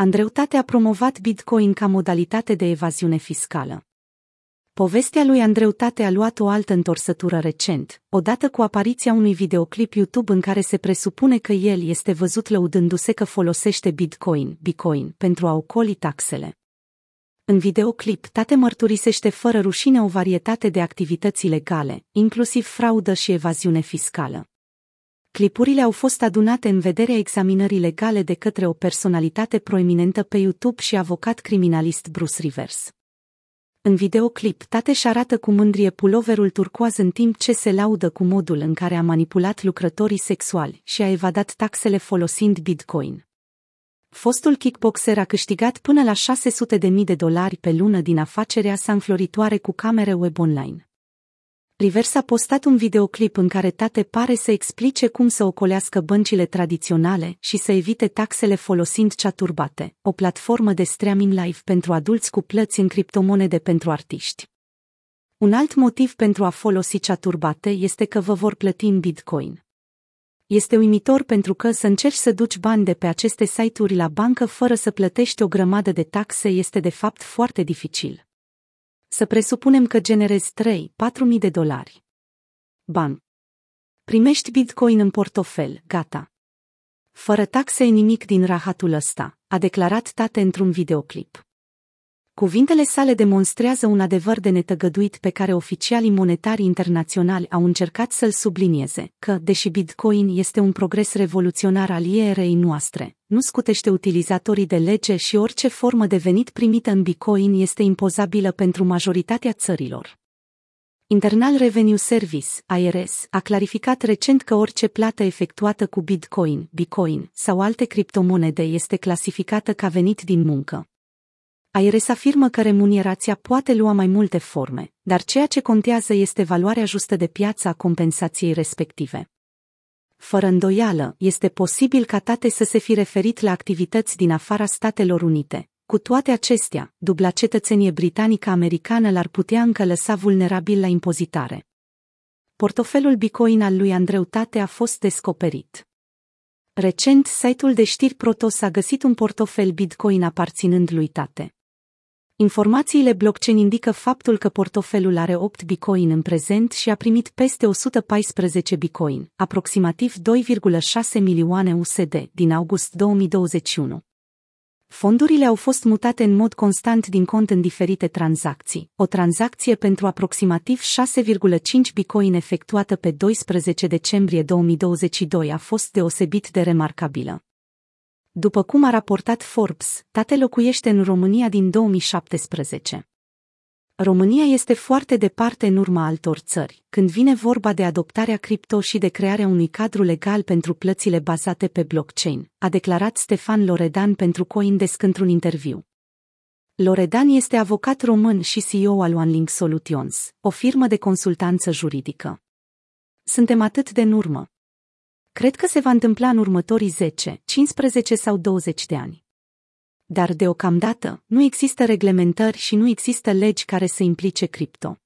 Andreutate a promovat Bitcoin ca modalitate de evaziune fiscală. Povestea lui Andreutate a luat o altă întorsătură recent, odată cu apariția unui videoclip YouTube în care se presupune că el este văzut lăudându-se că folosește Bitcoin, Bitcoin, pentru a ocoli taxele. În videoclip, Tate mărturisește fără rușine o varietate de activități ilegale, inclusiv fraudă și evaziune fiscală. Clipurile au fost adunate în vederea examinării legale de către o personalitate proeminentă pe YouTube și avocat criminalist Bruce Rivers. În videoclip, Tateș își arată cu mândrie puloverul turcoaz în timp ce se laudă cu modul în care a manipulat lucrătorii sexuali și a evadat taxele folosind Bitcoin. Fostul kickboxer a câștigat până la 600.000 de dolari pe lună din afacerea sa înfloritoare cu camere web online. Rivers a postat un videoclip în care tate pare să explice cum să ocolească băncile tradiționale și să evite taxele folosind Chaturbate, o platformă de streaming live pentru adulți cu plăți în criptomonede pentru artiști. Un alt motiv pentru a folosi Chaturbate este că vă vor plăti în Bitcoin. Este uimitor pentru că să încerci să duci bani de pe aceste site-uri la bancă fără să plătești o grămadă de taxe este de fapt foarte dificil. Să presupunem că generezi 3-4 mii de dolari. Ban. Primești Bitcoin în portofel, gata. Fără taxe e nimic din rahatul ăsta, a declarat tate într-un videoclip. Cuvintele sale demonstrează un adevăr de netăgăduit pe care oficialii monetari internaționali au încercat să-l sublinieze, că, deși Bitcoin este un progres revoluționar al ierei noastre, nu scutește utilizatorii de lege și orice formă de venit primită în Bitcoin este impozabilă pentru majoritatea țărilor. Internal Revenue Service, IRS, a clarificat recent că orice plată efectuată cu Bitcoin, Bitcoin sau alte criptomonede este clasificată ca venit din muncă. IRS afirmă că remunerația poate lua mai multe forme, dar ceea ce contează este valoarea justă de piață a compensației respective. Fără îndoială, este posibil ca tate să se fi referit la activități din afara Statelor Unite. Cu toate acestea, dubla cetățenie britanică-americană l-ar putea încă lăsa vulnerabil la impozitare. Portofelul Bitcoin al lui Andreu Tate a fost descoperit. Recent, site-ul de știri Protos a găsit un portofel Bitcoin aparținând lui Tate. Informațiile blockchain indică faptul că portofelul are 8 bitcoin în prezent și a primit peste 114 bitcoin, aproximativ 2,6 milioane USD, din august 2021. Fondurile au fost mutate în mod constant din cont în diferite tranzacții. O tranzacție pentru aproximativ 6,5 bitcoin efectuată pe 12 decembrie 2022 a fost deosebit de remarcabilă. După cum a raportat Forbes, tate locuiește în România din 2017. România este foarte departe în urma altor țări, când vine vorba de adoptarea cripto și de crearea unui cadru legal pentru plățile bazate pe blockchain, a declarat Stefan Loredan pentru Coindesk într-un interviu. Loredan este avocat român și CEO al OneLink Solutions, o firmă de consultanță juridică. Suntem atât de în urmă. Cred că se va întâmpla în următorii 10, 15 sau 20 de ani. Dar deocamdată nu există reglementări și nu există legi care să implice cripto.